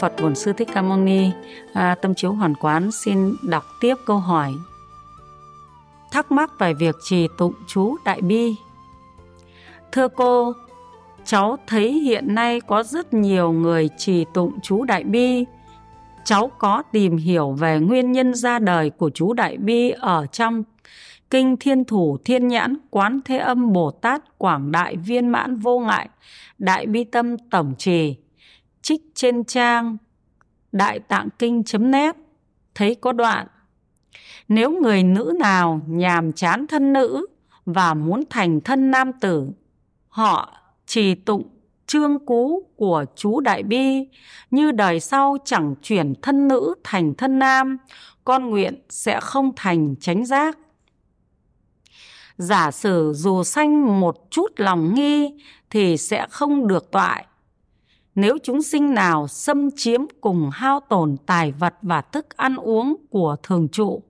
Phật Bổn Sư Thích Ca Mâu Ni. À, tâm chiếu hoàn quán xin đọc tiếp câu hỏi. Thắc mắc về việc trì tụng chú Đại Bi. Thưa cô, cháu thấy hiện nay có rất nhiều người trì tụng chú Đại Bi. Cháu có tìm hiểu về nguyên nhân ra đời của chú Đại Bi ở trong Kinh Thiên Thủ Thiên Nhãn Quán Thế Âm Bồ Tát Quảng Đại Viên Mãn Vô Ngại Đại Bi Tâm Tổng Trì trích trên trang đại tạng kinh.net thấy có đoạn, nếu người nữ nào nhàm chán thân nữ và muốn thành thân nam tử, họ trì tụng chương cú của chú Đại Bi như đời sau chẳng chuyển thân nữ thành thân nam, con nguyện sẽ không thành chánh giác. Giả sử dù sanh một chút lòng nghi thì sẽ không được toại nếu chúng sinh nào xâm chiếm cùng hao tổn tài vật và thức ăn uống của thường trụ,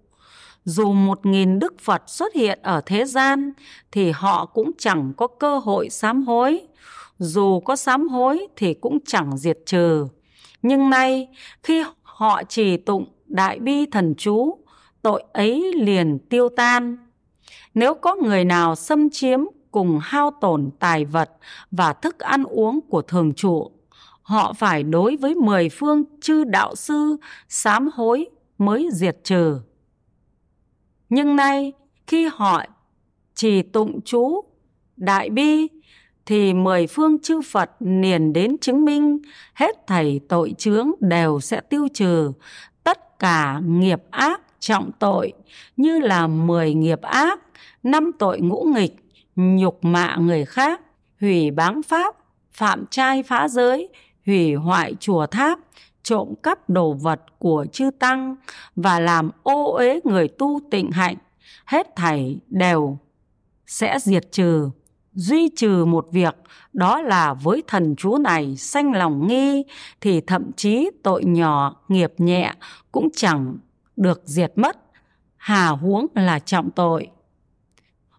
dù một nghìn đức phật xuất hiện ở thế gian, thì họ cũng chẳng có cơ hội sám hối. Dù có sám hối thì cũng chẳng diệt trừ. Nhưng nay, khi họ trì tụng đại bi thần chú, tội ấy liền tiêu tan. Nếu có người nào xâm chiếm cùng hao tổn tài vật và thức ăn uống của thường trụ họ phải đối với mười phương chư đạo sư sám hối mới diệt trừ. Nhưng nay khi họ chỉ tụng chú đại bi thì mười phương chư Phật niền đến chứng minh hết thảy tội chướng đều sẽ tiêu trừ tất cả nghiệp ác trọng tội như là mười nghiệp ác, năm tội ngũ nghịch, nhục mạ người khác, hủy báng pháp, phạm trai phá giới, hủy hoại chùa tháp, trộm cắp đồ vật của chư tăng và làm ô uế người tu tịnh hạnh, hết thảy đều sẽ diệt trừ. Duy trừ một việc đó là với thần chú này sanh lòng nghi thì thậm chí tội nhỏ, nghiệp nhẹ cũng chẳng được diệt mất. Hà huống là trọng tội.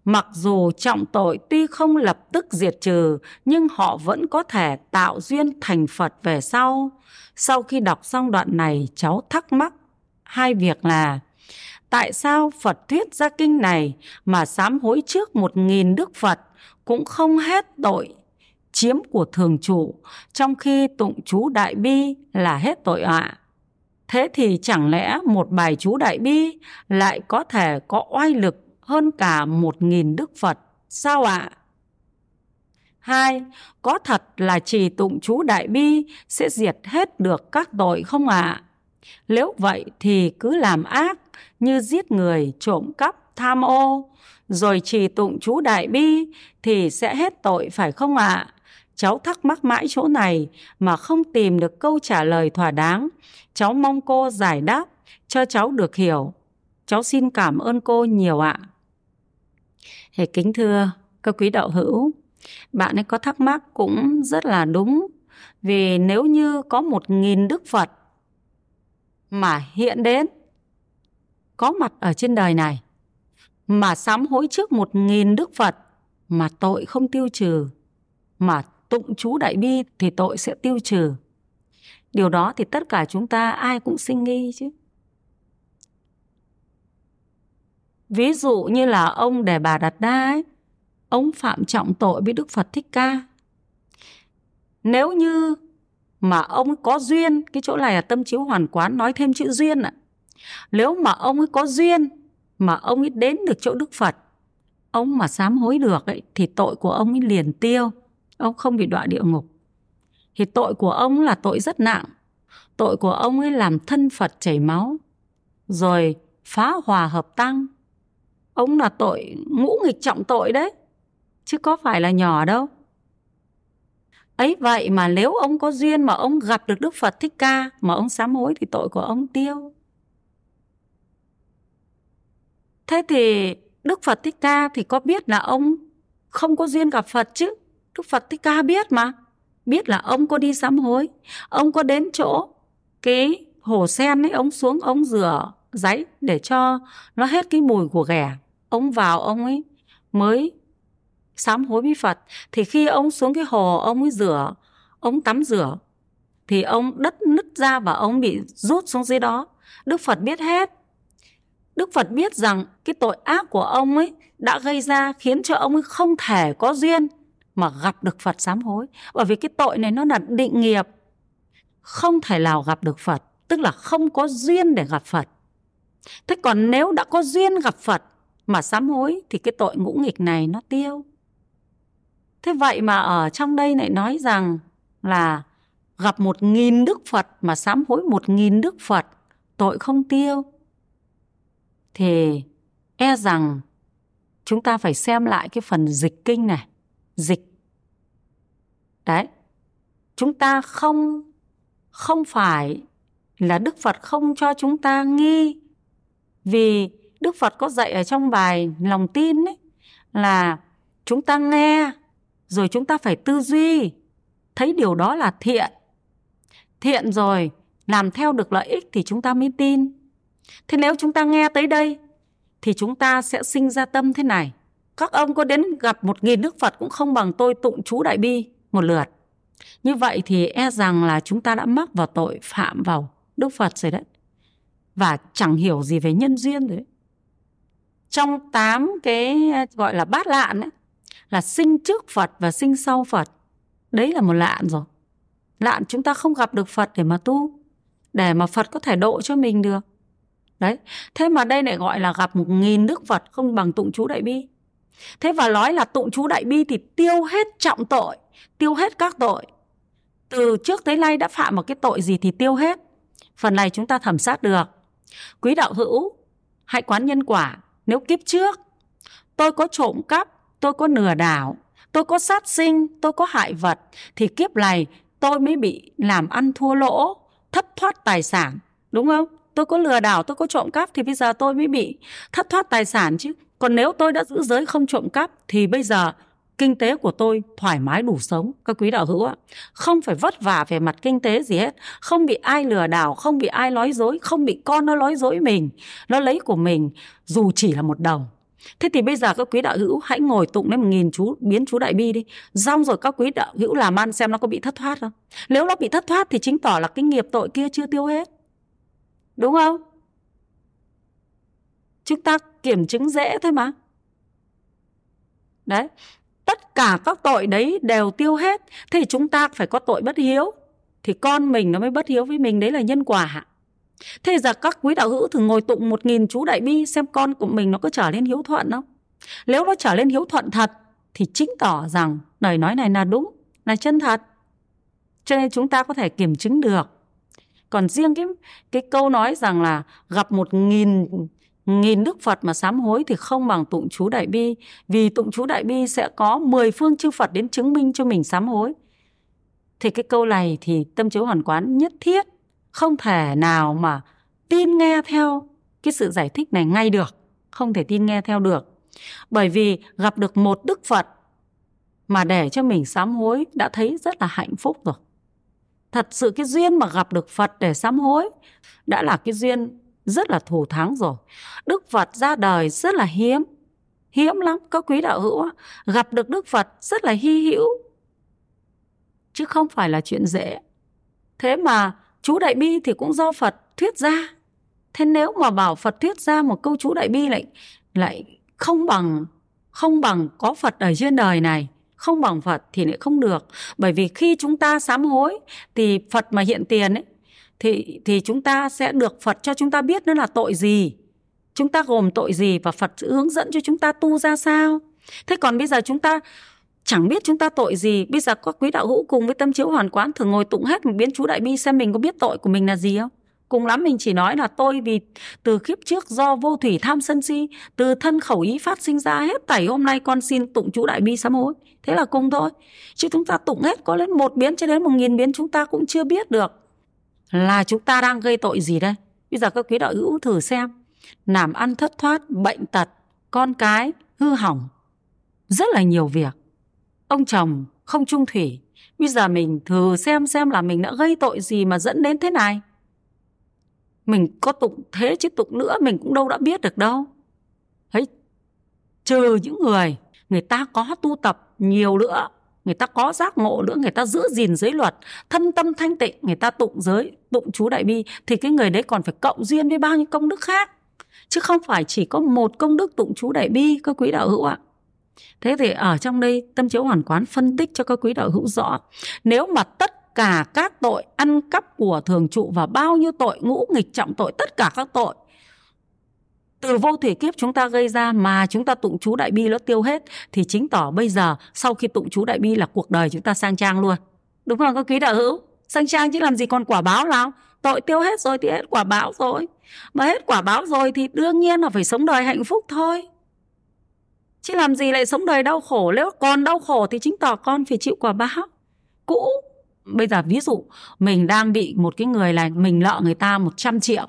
Mặc dù trọng tội tuy không lập tức diệt trừ, nhưng họ vẫn có thể tạo duyên thành Phật về sau. Sau khi đọc xong đoạn này, cháu thắc mắc hai việc là Tại sao Phật thuyết ra kinh này mà sám hối trước một nghìn Đức Phật cũng không hết tội chiếm của thường chủ, trong khi tụng chú Đại Bi là hết tội ạ? Thế thì chẳng lẽ một bài chú Đại Bi lại có thể có oai lực hơn cả một nghìn Đức Phật. Sao ạ? À? Hai, có thật là trì tụng chú Đại Bi sẽ diệt hết được các tội không ạ? À? Nếu vậy thì cứ làm ác như giết người, trộm cắp, tham ô, rồi trì tụng chú Đại Bi thì sẽ hết tội phải không ạ? À? Cháu thắc mắc mãi chỗ này mà không tìm được câu trả lời thỏa đáng. Cháu mong cô giải đáp cho cháu được hiểu. Cháu xin cảm ơn cô nhiều ạ. À. Thì kính thưa các quý đạo hữu, bạn ấy có thắc mắc cũng rất là đúng. Vì nếu như có một nghìn Đức Phật mà hiện đến, có mặt ở trên đời này, mà sám hối trước một nghìn Đức Phật mà tội không tiêu trừ, mà tụng chú Đại Bi thì tội sẽ tiêu trừ. Điều đó thì tất cả chúng ta ai cũng sinh nghi chứ. Ví dụ như là ông Đề Bà Đạt Đa ấy, ông phạm trọng tội với Đức Phật Thích Ca. Nếu như mà ông có duyên, cái chỗ này là tâm chiếu hoàn quán nói thêm chữ duyên ạ. Nếu mà ông ấy có duyên mà ông ấy đến được chỗ Đức Phật, ông mà sám hối được ấy, thì tội của ông ấy liền tiêu, ông không bị đọa địa ngục. Thì tội của ông là tội rất nặng. Tội của ông ấy làm thân Phật chảy máu, rồi phá hòa hợp tăng, ông là tội, ngũ nghịch trọng tội đấy. Chứ có phải là nhỏ đâu. Ấy vậy mà nếu ông có duyên mà ông gặp được đức phật thích ca, mà ông sám hối thì tội của ông tiêu. Thế thì đức phật thích ca thì có biết là ông không có duyên gặp phật chứ? Đức phật thích ca biết mà. Biết là ông có đi sám hối, ông có đến chỗ cái hồ sen ấy, ông xuống, ông rửa giấy để cho nó hết cái mùi của ghẻ ông vào ông ấy mới sám hối với Phật. Thì khi ông xuống cái hồ, ông ấy rửa, ông tắm rửa, thì ông đất nứt ra và ông bị rút xuống dưới đó. Đức phật biết hết. Đức phật biết rằng cái tội ác của ông ấy đã gây ra khiến cho ông ấy không thể có duyên mà gặp được phật sám hối. Bởi vì cái tội này nó là định nghiệp. Không thể nào gặp được phật, tức là không có duyên để gặp phật. Thế còn nếu đã có duyên gặp phật mà sám hối thì cái tội ngũ nghịch này nó tiêu. Thế vậy mà ở trong đây lại nói rằng là gặp một nghìn đức phật mà sám hối một nghìn đức phật, tội không tiêu. Thì e rằng chúng ta phải xem lại cái phần dịch kinh này. Dịch. Đấy. Chúng ta không không phải là đức phật không cho chúng ta nghi vì đức phật có dạy ở trong bài lòng tin ấy, là chúng ta nghe rồi chúng ta phải tư duy, thấy điều đó là thiện. Thiện rồi, làm theo được lợi ích thì chúng ta mới tin. Thế nếu chúng ta nghe tới đây thì chúng ta sẽ sinh ra tâm thế này. Các ông có đến gặp một nghìn đức phật cũng không bằng tôi tụng chú đại bi một lượt. Như vậy thì e rằng là chúng ta đã mắc vào tội phạm vào đức phật rồi đấy. Và chẳng hiểu gì về nhân duyên rồi đấy trong tám cái ờ, gọi là bát lạn ấy, là sinh trước phật và sinh sau phật. Đấy là một lạn rồi. Lạn chúng ta không gặp được phật để mà tu để mà phật có thể độ cho mình được. Đấy thế mà đây lại gọi là gặp một nghìn đức phật không bằng tụng chú đại bi. Thế và nói là tụng chú đại bi thì tiêu hết trọng tội tiêu hết các tội. Từ trước tới nay đã phạm một cái tội gì thì tiêu hết. Phần này chúng ta thẩm sát được. Quý đạo hữu hãy quán nhân quả nếu kiếp trước, tôi có trộm cắp, tôi có lừa đảo, tôi có sát sinh, tôi có hại vật, thì kiếp này tôi mới bị làm ăn thua lỗ, thất thoát tài sản, đúng không? Tôi có lừa đảo, tôi có trộm cắp, thì bây giờ tôi mới bị thất thoát tài sản chứ. Còn nếu tôi đã giữ giới không trộm cắp, thì bây giờ kinh tế của tôi thoải mái đủ sống, các quý đạo hữu ạ. Không phải vất vả về mặt kinh tế gì hết. Không bị ai lừa đảo, không bị ai nói dối, không bị con nó nói dối mình, nó lấy của mình, dù chỉ là một đồng. Thế thì bây giờ các quý đạo hữu hãy ngồi tụng lên một nghìn chú, biến chú đại bi đi. Xong rồi các quý đạo hữu làm ăn xem nó có bị thất thoát không? Nếu nó bị thất thoát thì chứng tỏ là cái nghiệp tội kia chưa tiêu hết. Đúng không? Chúng ta kiểm chứng dễ thôi mà. Đấy tất cả các tội đấy đều tiêu hết, thì chúng ta phải có tội bất hiếu. Thì con mình nó mới bất hiếu với mình, đấy là nhân quả thế giờ các quý đạo hữu thử ngồi tụng một nghìn chú đại bi xem con của mình nó có trở lên hiếu thuận không? Nếu nó trở lên hiếu thuận thật, thì chứng tỏ rằng lời nói này là đúng, là chân thật. Cho nên chúng ta có thể kiểm chứng được. Còn riêng cái cái câu nói rằng là gặp một nghìn nghìn đức Phật mà sám hối thì không bằng tụng chú đại bi, vì tụng chú đại bi sẽ có 10 phương chư Phật đến chứng minh cho mình sám hối. Thì cái câu này thì tâm chiếu hoàn quán nhất thiết, không thể nào mà tin nghe theo cái sự giải thích này ngay được, không thể tin nghe theo được. Bởi vì gặp được một đức Phật mà để cho mình sám hối đã thấy rất là hạnh phúc rồi. Thật sự cái duyên mà gặp được Phật để sám hối đã là cái duyên rất là thù thắng rồi. Đức Phật ra đời rất là hiếm, hiếm lắm các quý đạo hữu gặp được Đức Phật rất là hy hữu chứ không phải là chuyện dễ. Thế mà chú Đại Bi thì cũng do Phật thuyết ra. Thế nếu mà bảo Phật thuyết ra một câu chú Đại Bi lại lại không bằng không bằng có Phật ở trên đời này không bằng Phật thì lại không được bởi vì khi chúng ta sám hối thì Phật mà hiện tiền ấy thì thì chúng ta sẽ được Phật cho chúng ta biết nó là tội gì. Chúng ta gồm tội gì và Phật sẽ hướng dẫn cho chúng ta tu ra sao? Thế còn bây giờ chúng ta chẳng biết chúng ta tội gì. Bây giờ có quý đạo hữu cùng với tâm chiếu hoàn quán thử ngồi tụng hết một biến chú đại bi xem mình có biết tội của mình là gì không? Cùng lắm mình chỉ nói là tôi vì từ kiếp trước do vô thủy tham sân si, từ thân khẩu ý phát sinh ra hết tẩy hôm nay con xin tụng chú đại bi sám hối. Thế là cùng thôi. Chứ chúng ta tụng hết có đến một biến cho đến một nghìn biến chúng ta cũng chưa biết được là chúng ta đang gây tội gì đây? Bây giờ các quý đạo hữu thử xem. Làm ăn thất thoát, bệnh tật, con cái, hư hỏng. Rất là nhiều việc. Ông chồng không trung thủy. Bây giờ mình thử xem xem là mình đã gây tội gì mà dẫn đến thế này. Mình có tụng thế chứ tụng nữa, mình cũng đâu đã biết được đâu. Thấy trừ những người người ta có tu tập nhiều nữa người ta có giác ngộ nữa, người ta giữ gìn giới luật, thân tâm thanh tịnh, người ta tụng giới, tụng chú đại bi, thì cái người đấy còn phải cộng duyên với bao nhiêu công đức khác? Chứ không phải chỉ có một công đức tụng chú đại bi các quý đạo hữu ạ. Thế thì ở trong đây, tâm chiếu hoàn quán phân tích cho các quý đạo hữu rõ. Nếu mà tất cả các tội ăn cắp của thường trụ và bao nhiêu tội ngũ nghịch trọng tội, tất cả các tội từ vô thủy kiếp chúng ta gây ra mà chúng ta tụng chú đại bi nó tiêu hết, thì chính tỏ bây giờ, sau khi tụng chú đại bi là cuộc đời chúng ta sang trang luôn. Đúng không các quý đạo hữu? Sang trang chứ làm gì còn quả báo nào? Tội tiêu hết rồi thì hết quả báo rồi. Mà hết quả báo rồi thì đương nhiên là phải sống đời hạnh phúc thôi. Chứ làm gì lại sống đời đau khổ? Nếu còn đau khổ thì chính tỏ con phải chịu quả báo. Cũ, bây giờ ví dụ, mình đang bị một cái người là mình nợ người ta 100 triệu.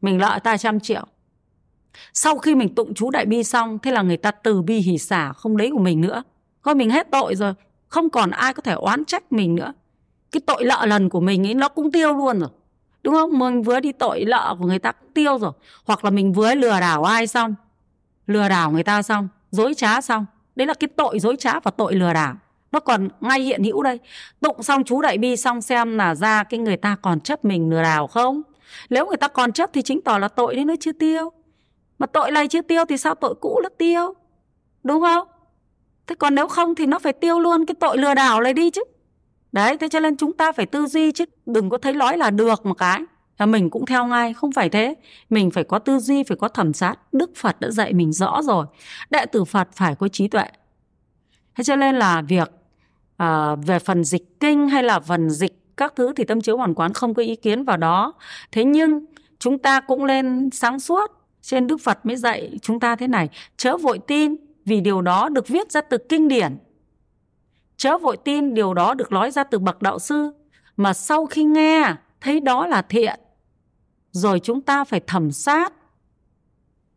Mình nợ ta trăm triệu sau khi mình tụng chú đại bi xong, thế là người ta từ bi hỷ xả, không lấy của mình nữa. Coi mình hết tội rồi, không còn ai có thể oán trách mình nữa. Cái tội lợ lần của mình ấy, nó cũng tiêu luôn rồi. Đúng không? Mình vừa đi tội lợ của người ta cũng tiêu rồi. Hoặc là mình vừa lừa đảo ai xong? Lừa đảo người ta xong, dối trá xong. Đấy là cái tội dối trá và tội lừa đảo. Nó còn ngay hiện hữu đây. Tụng xong chú đại bi xong xem là ra cái người ta còn chấp mình lừa đảo không? Nếu người ta còn chấp thì chính tỏ là tội đấy, nó chưa tiêu mà tội này chưa tiêu thì sao tội cũ nó tiêu? Đúng không? Thế còn nếu không thì nó phải tiêu luôn cái tội lừa đảo này đi chứ. Đấy thế cho nên chúng ta phải tư duy chứ. Đừng có thấy nói là được một cái. Là mình cũng theo ngay không phải thế. Mình phải có tư duy phải có thẩm sát. Đức phật đã dạy mình rõ rồi. Đệ tử phật phải có trí tuệ. Thế cho nên là việc à, về phần dịch kinh hay là phần dịch các thứ thì tâm chiếu hoàn quán không có ý kiến vào đó. Thế nhưng chúng ta cũng lên sáng suốt trên đức phật mới dạy chúng ta thế này, chớ vội tin vì điều đó được viết ra từ kinh điển. Chớ vội tin điều đó được nói ra từ bậc đạo sư, mà sau khi nghe, thấy đó là thiện, rồi chúng ta phải thẩm sát.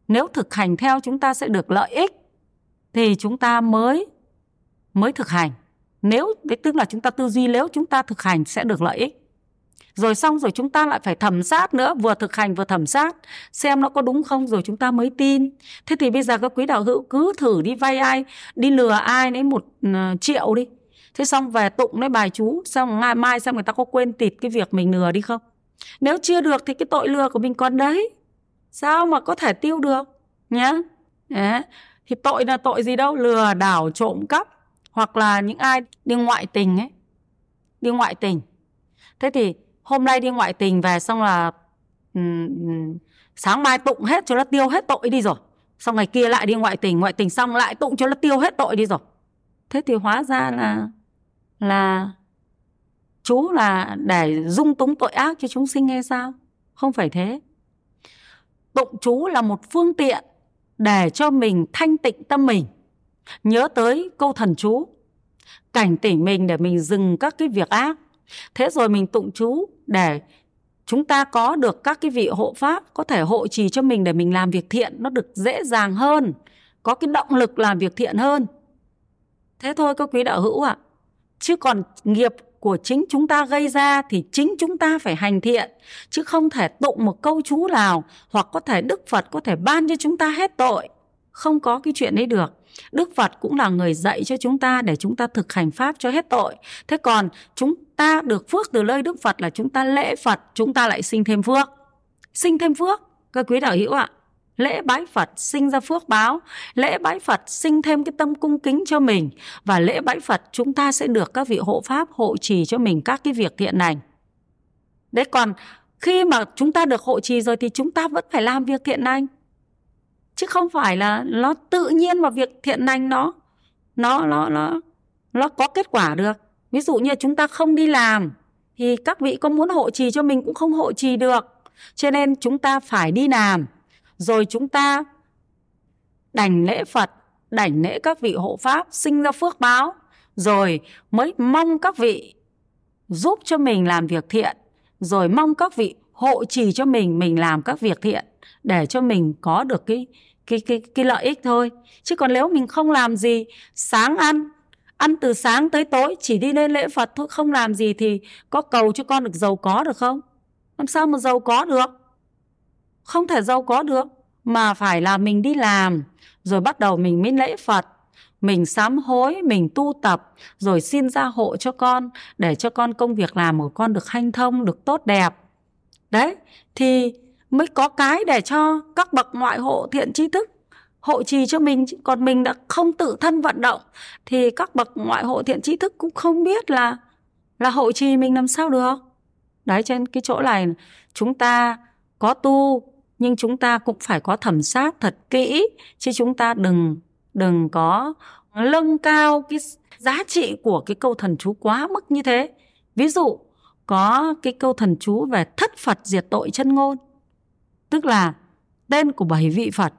Nếu thực hành theo chúng ta sẽ được lợi ích, thì chúng ta mới mới thực hành. Nếu, tức là chúng ta tư duy, nếu chúng ta thực hành sẽ được lợi ích rồi xong rồi chúng ta lại phải thẩm sát nữa, vừa thực hành vừa thẩm sát, xem nó có đúng không, rồi chúng ta mới tin. Thế thì bây giờ các quý đạo hữu cứ thử đi vay ai, đi lừa ai lấy một ừ, triệu đi. Thế xong về tụng lấy bài chú, xong ngày mai xem người ta có quên tịt cái việc mình lừa đi không. Nếu chưa được thì cái tội lừa của mình còn đấy. Sao mà có thể tiêu được, nhá? Đấy. thì tội là tội gì đâu, lừa, đảo, trộm cắp, hoặc là những ai đi ngoại tình ấy. Đi ngoại tình. Thế thì hôm nay đi ngoại tình về xong là um, sáng mai tụng hết cho nó tiêu hết tội đi rồi. Xong ngày kia lại đi ngoại tình ngoại tình xong lại tụng cho nó tiêu hết tội đi rồi. Thế thì hóa ra là là chú là để dung túng tội ác cho chúng sinh hay sao? Không phải thế. Tụng chú là một phương tiện để cho mình thanh tịnh tâm mình. Nhớ tới câu thần chú cảnh tỉnh mình để mình dừng các cái việc ác. Thế rồi mình tụng chú để chúng ta có được các cái vị hộ pháp có thể hộ trì cho mình để mình làm việc thiện, nó được dễ dàng hơn, có cái động lực làm việc thiện hơn thế thôi các quý đạo hữu ạ à. chứ còn nghiệp của chính chúng ta gây ra thì chính chúng ta phải hành thiện, chứ không thể tụng một câu chú nào hoặc có thể đức phật có thể ban cho chúng ta hết tội không có cái chuyện đấy được. Đức phật cũng là người dạy cho chúng ta để chúng ta thực hành pháp cho hết tội. Thế còn chúng ta được phước từ nơi đức phật là chúng ta lễ phật chúng ta lại sinh thêm phước. Sinh thêm phước các quý đạo hữu ạ. Lễ bái Phật sinh ra phước báo, lễ bái Phật sinh thêm cái tâm cung kính cho mình. Và lễ bái Phật chúng ta sẽ được các vị hộ pháp hộ trì cho mình các cái việc thiện lành. Đấy còn khi mà chúng ta được hộ trì rồi thì chúng ta vẫn phải làm việc thiện lành. Chứ không phải là nó tự nhiên mà việc thiện lành nó nó nó nó nó có kết quả được. Ví dụ như chúng ta không đi làm thì các vị có muốn hộ trì cho mình cũng không hộ trì được. Cho nên chúng ta phải đi làm rồi chúng ta đảnh lễ Phật, đảnh lễ các vị hộ pháp sinh ra phước báo, rồi mới mong các vị giúp cho mình làm việc thiện, rồi mong các vị hộ trì cho mình mình làm các việc thiện để cho mình có được cái cái cái cái lợi ích thôi. Chứ còn nếu mình không làm gì, sáng ăn, ăn từ sáng tới tối chỉ đi lên lễ Phật thôi không làm gì thì có cầu cho con được giàu có được không? Làm sao mà giàu có được? không thể giàu có được mà phải là mình đi làm rồi bắt đầu mình mới lễ Phật mình sám hối mình tu tập rồi xin gia hộ cho con để cho con công việc làm của con được hanh thông được tốt đẹp đấy thì mới có cái để cho các bậc ngoại hộ thiện tri thức, hộ trì cho mình. Còn mình đã không tự thân vận động, thì các bậc ngoại hộ thiện tri thức cũng không biết là là hộ trì mình làm sao được. Đấy, trên cái chỗ này, chúng ta có tu, nhưng chúng ta cũng phải có thẩm sát thật kỹ, chứ chúng ta đừng đừng có lâng cao cái giá trị của cái câu thần chú quá mức như thế. Ví dụ, có cái câu thần chú về thất phật diệt tội chân ngôn tức là tên của bảy vị phật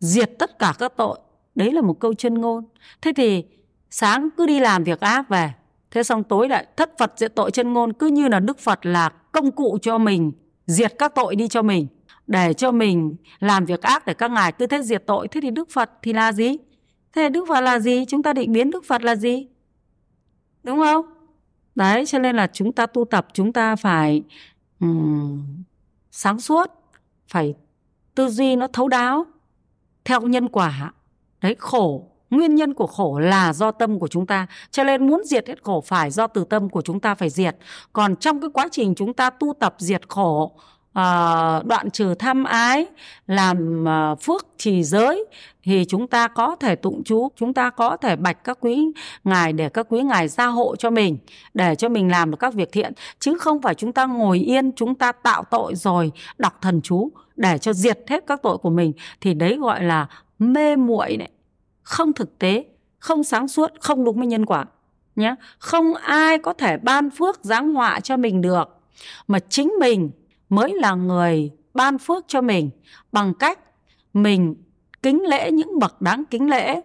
diệt tất cả các tội. Đấy là một câu chân ngôn. Thế thì sáng cứ đi làm việc ác về thế xong tối lại thất phật diệt tội chân ngôn cứ như là đức phật là công cụ cho mình diệt các tội đi cho mình để cho mình làm việc ác để các ngài cứ thế diệt tội. Thế thì đức phật thì là gì? Thế đức phật là gì? Chúng ta định biến đức phật là gì? Đúng không? Đấy cho nên là chúng ta tu tập chúng ta phải um, sáng suốt, phải tư duy nó thấu đáo, theo nhân quả. Đấy, khổ. Nguyên nhân của khổ là do tâm của chúng ta. Cho nên muốn diệt hết khổ phải do từ tâm của chúng ta phải diệt. Còn trong cái quá trình chúng ta tu tập diệt khổ uh, đoạn trừ tham ái làm uh, phước trì giới thì chúng ta có thể tụng chú chúng ta có thể bạch các quý ngài để các quý ngài gia hộ cho mình để cho mình làm được các việc thiện. Chứ không phải chúng ta ngồi yên chúng ta tạo tội rồi đọc thần chú để cho diệt hết các tội của mình. Thì đấy gọi là mê muội đấy không thực tế không sáng suốt không đúng với nhân quả nhé không ai có thể ban phước giáng họa cho mình được. Mà chính mình mới là người ban phước cho mình. Bằng cách mình kính lễ những bậc đáng kính lễ.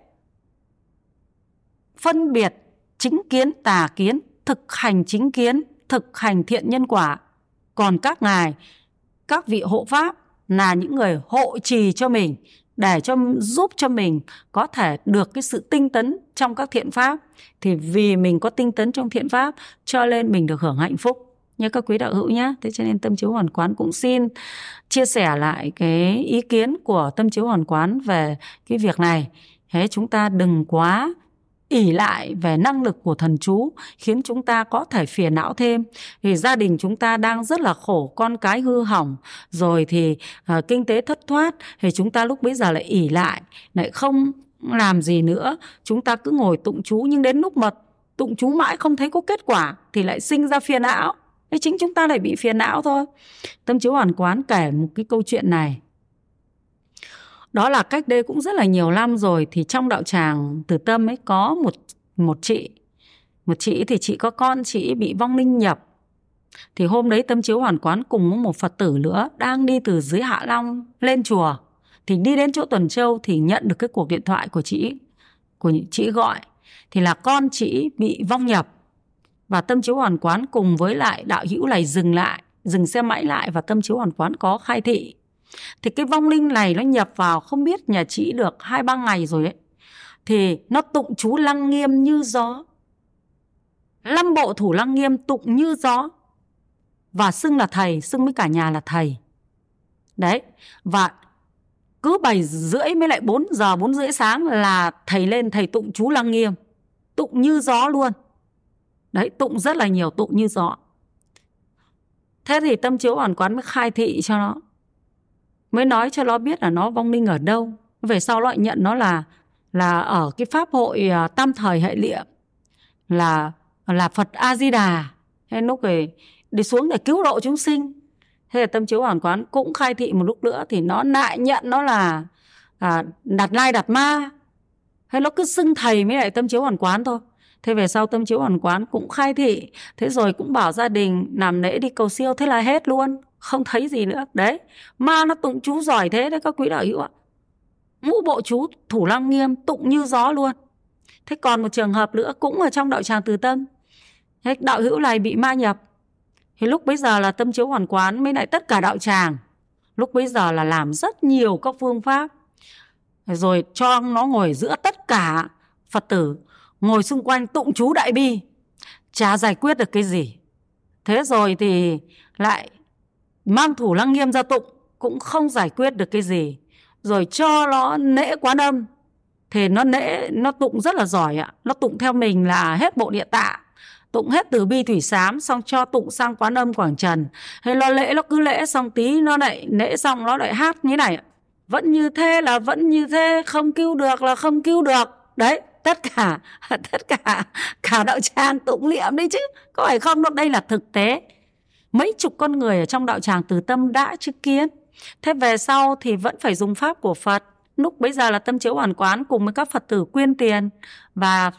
Phân biệt chính kiến, tà kiến, thực hành chính kiến, thực hành thiện nhân quả. Còn các ngài, các vị hộ pháp là những người hộ trì cho mình, để cho, giúp cho mình có thể được cái sự tinh tấn trong các thiện pháp. Thì vì mình có tinh tấn trong thiện pháp, cho nên mình được hưởng hạnh phúc nhớ các quý đạo hữu nhé. Thế cho nên tâm chiếu hoàn quán cũng xin chia sẻ lại cái ý kiến của tâm chiếu hoàn quán về cái việc này. Thế chúng ta đừng quá ỉ lại về năng lực của thần chú khiến chúng ta có thể phiền não thêm. Thì gia đình chúng ta đang rất là khổ con cái hư hỏng rồi thì uh, kinh tế thất thoát thì chúng ta lúc bây giờ lại ỉ lại lại không làm gì nữa. Chúng ta cứ ngồi tụng chú nhưng đến lúc mà tụng chú mãi không thấy có kết quả thì lại sinh ra phiền não thế chính chúng ta lại bị phiền não thôi. Tâm chiếu hoàn quán kể một cái câu chuyện này. Đó là cách đây cũng rất là nhiều năm rồi thì trong đạo tràng từ tâm ấy có một một chị. Một chị thì chị có con, chị bị vong linh nhập. Thì hôm đấy tâm chiếu hoàn quán cùng một phật tử nữa đang đi từ dưới hạ long lên chùa. Thì đi đến chỗ tuần châu thì nhận được cái cuộc điện thoại của chị của chị gọi. Thì là con chị bị vong nhập và tâm chiếu hoàn quán cùng với lại đạo hữu này dừng lại, dừng xe máy lại và tâm chiếu hoàn quán có khai thị. Thì cái vong linh này nó nhập vào không biết nhà chị được hai ba ngày rồi đấy thì nó tụng chú lăng nghiêm như gió. Năm bộ thủ lăng nghiêm tụng như gió. Và xưng là thầy, xưng với cả nhà là thầy. Đấy, và cứ bảy rưỡi mới lại 4 giờ 4 rưỡi sáng là thầy lên thầy tụng chú lăng nghiêm. Tụng như gió luôn đấy tụng rất là nhiều tụng như gió. Thế thì tâm chiếu hoàn quán mới khai thị cho nó. Mới nói cho nó biết là nó vong linh ở đâu. Về sau lại nhận nó là là ở cái pháp hội à, tam thời hệ liệm là là Phật A Di Đà thế lúc về đi xuống để cứu độ chúng sinh. Thế là tâm chiếu hoàn quán cũng khai thị một lúc nữa thì nó lại nhận nó là à, đặt lai đặt ma. Hay nó cứ xưng thầy mới lại tâm chiếu hoàn quán thôi thế về sau tâm chiếu hoàn quán cũng khai thị, thế rồi cũng bảo gia đình làm lễ đi cầu siêu, thế là hết luôn. Không thấy gì nữa. Đấy, ma nó tụng chú giỏi thế đấy các quý đạo hữu ạ. Ngũ bộ chú thủ lăng nghiêm, tụng như gió luôn. Thế còn một trường hợp nữa cũng ở trong đạo tràng từ tâm. Thế đạo hữu này bị ma nhập. Thì lúc bấy giờ là tâm chiếu hoàn quán mới lại tất cả đạo tràng. Lúc bấy giờ là làm rất nhiều các phương pháp. Rồi cho nó ngồi giữa tất cả phật tử ngồi xung quanh tụng chú đại bi. Chả giải quyết được cái gì. Thế rồi thì lại mang thủ lăng nghiêm ra tụng, cũng không giải quyết được cái gì. Rồi cho nó nễ quán âm. Thì nó nễ, nó tụng rất là giỏi ạ. Nó tụng theo mình là hết bộ địa tạ. Tụng hết từ bi thủy sám, xong cho tụng sang quán âm quảng trần. Hay lo lễ nó cứ lễ, xong tí nó lại lễ xong nó lại hát như này vẫn như thế là vẫn như thế, không cứu được là không cứu được. Đấy tất cả tất cả cả đạo tràng tụng niệm đấy chứ. Có phải không? Đâu đây là thực tế. Mấy chục con người ở trong đạo tràng từ tâm đã chứng kiến. Thế về sau thì vẫn phải dùng pháp của phật. Lúc bây giờ là tâm chiếu hoàn quán cùng với các phật tử quyên tiền và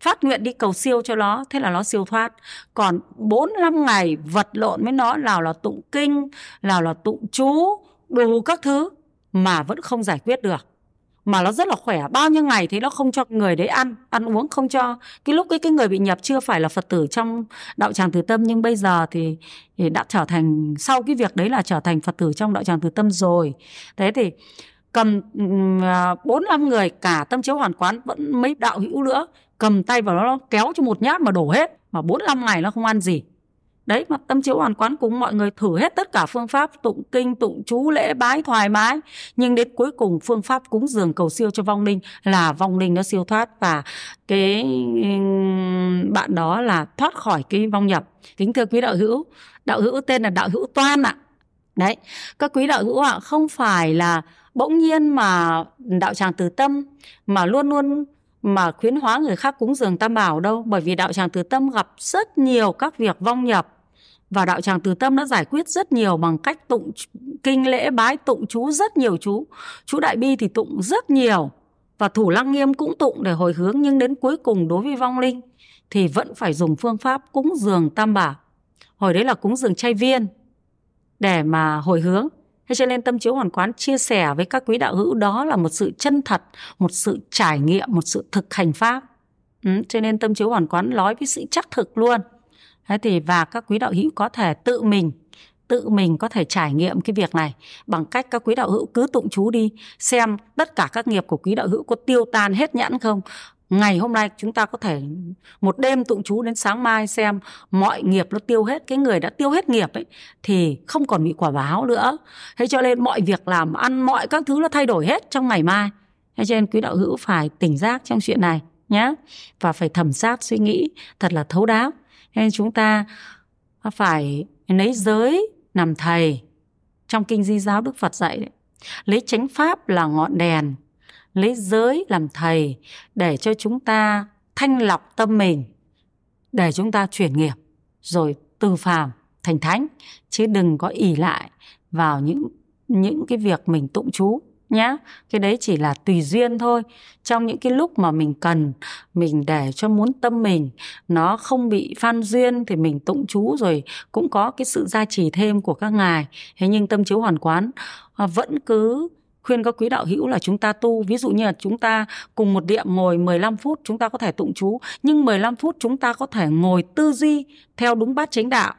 phát nguyện đi cầu siêu cho nó. Thế là nó siêu thoát. Còn bốn năm ngày vật lộn với nó, nào là tụng kinh, nào là tụng chú, đủ các thứ mà vẫn không giải quyết được mà nó rất là khỏe. Bao nhiêu ngày thì nó không cho người đấy ăn ăn uống không cho. Cái lúc cái cái người bị nhập chưa phải là phật tử trong đạo tràng từ tâm nhưng bây giờ thì, thì đã trở thành sau cái việc đấy là trở thành phật tử trong đạo tràng từ tâm rồi. Thế thì cầm à, bốn năm người cả tâm chiếu hoàn quán vẫn mấy đạo hữu nữa cầm tay vào nó kéo cho một nhát mà đổ hết. Mà bốn năm ngày nó không ăn gì đấy, mà tâm chiếu hoàn quán cúng mọi người thử hết tất cả phương pháp, tụng kinh, tụng chú, lễ bái, thoải mái. Nhưng đến cuối cùng, phương pháp cúng dường cầu siêu cho vong linh là vong linh nó siêu thoát và cái bạn đó là thoát khỏi cái vong nhập. Kính thưa quý đạo hữu đạo hữu tên là đạo hữu toan ạ. Đấy, các quý đạo hữu ạ, không phải là bỗng nhiên mà đạo tràng từ tâm mà luôn luôn mà khuyến hóa người khác cúng dường tam bảo đâu, bởi vì đạo tràng từ tâm gặp rất nhiều các việc vong nhập. Và đạo tràng từ tâm đã giải quyết rất nhiều bằng cách tụng kinh lễ bái, tụng chú rất nhiều chú. Chú đại bi thì tụng rất nhiều. Và thủ lăng nghiêm cũng tụng để hồi hướng nhưng đến cuối cùng đối với vong linh thì vẫn phải dùng phương pháp cúng dường tam bảo. Hồi đấy là cúng dường chay viên để mà hồi hướng. Thế cho nên tâm chiếu hoàn quán chia sẻ với các quý đạo hữu đó là một sự chân thật, một sự trải nghiệm, một sự thực hành pháp. Ừ, cho nên tâm chiếu hoàn quán nói với sự chắc thực luôn. Thế thì và các quý đạo hữu có thể tự mình tự mình có thể trải nghiệm cái việc này bằng cách các quý đạo hữu cứ tụng chú đi xem tất cả các nghiệp của quý đạo hữu có tiêu tan hết nhãn không ngày hôm nay chúng ta có thể một đêm tụng chú đến sáng mai xem mọi nghiệp nó tiêu hết, cái người đã tiêu hết nghiệp ấy, thì không còn bị quả báo nữa. Thế cho nên mọi việc làm, ăn, mọi các thứ nó thay đổi hết trong ngày mai. Thế cho nên quý đạo hữu phải tỉnh giác trong chuyện này nhé và phải thẩm sát suy nghĩ thật là thấu đáo. Nên chúng ta phải lấy giới làm thầy trong kinh di giáo đức phật dạy đấy. lấy chánh pháp là ngọn đèn lấy giới làm thầy để cho chúng ta thanh lọc tâm mình, để chúng ta chuyển nghiệp, rồi từ phàm thành thánh. Chứ đừng có ỉ lại vào những những cái việc mình tụng chú nhá. Cái đấy chỉ là tùy duyên thôi. Trong những cái lúc mà mình cần, mình để cho muốn tâm mình nó không bị phan duyên thì mình tụng chú rồi cũng có cái sự gia trì thêm của các ngài. Thế nhưng tâm chiếu hoàn quán à, vẫn cứ khuyên các quý đạo hữu là chúng ta tu. Ví dụ như là chúng ta cùng một điện ngồi 15 phút, chúng ta có thể tụng chú. Nhưng 15 phút chúng ta có thể ngồi tư duy theo đúng bát chánh đạo.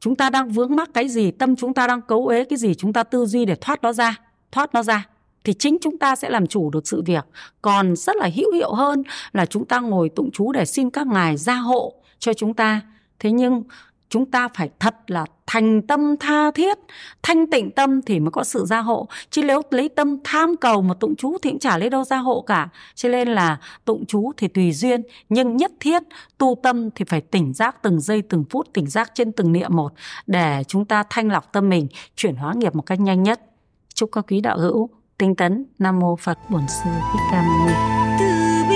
Chúng ta đang vướng mắc cái gì? Tâm chúng ta đang cấu ế cái gì? Chúng ta tư duy để thoát nó ra, thoát nó ra. Thì chính chúng ta sẽ làm chủ được sự việc. Còn rất là hữu hiệu hơn là chúng ta ngồi tụng chú để xin các ngài gia hộ cho chúng ta. Thế nhưng chúng ta phải thật là thành tâm tha thiết. Thanh tịnh tâm thì mới có sự gia hộ. Chứ nếu lấy tâm tham cầu mà tụng chú thì cũng chả lấy đâu gia hộ cả. Cho nên là tụng chú thì tùy duyên, nhưng nhất thiết tu tâm thì phải tỉnh giác từng giây, từng phút, tỉnh giác trên từng niệm một để chúng ta thanh lọc tâm mình, chuyển hóa nghiệp một cách nhanh nhất. Chúc các quý đạo hữu tinh tấn. Nam mô phật bổn sư thích ca mâu ni.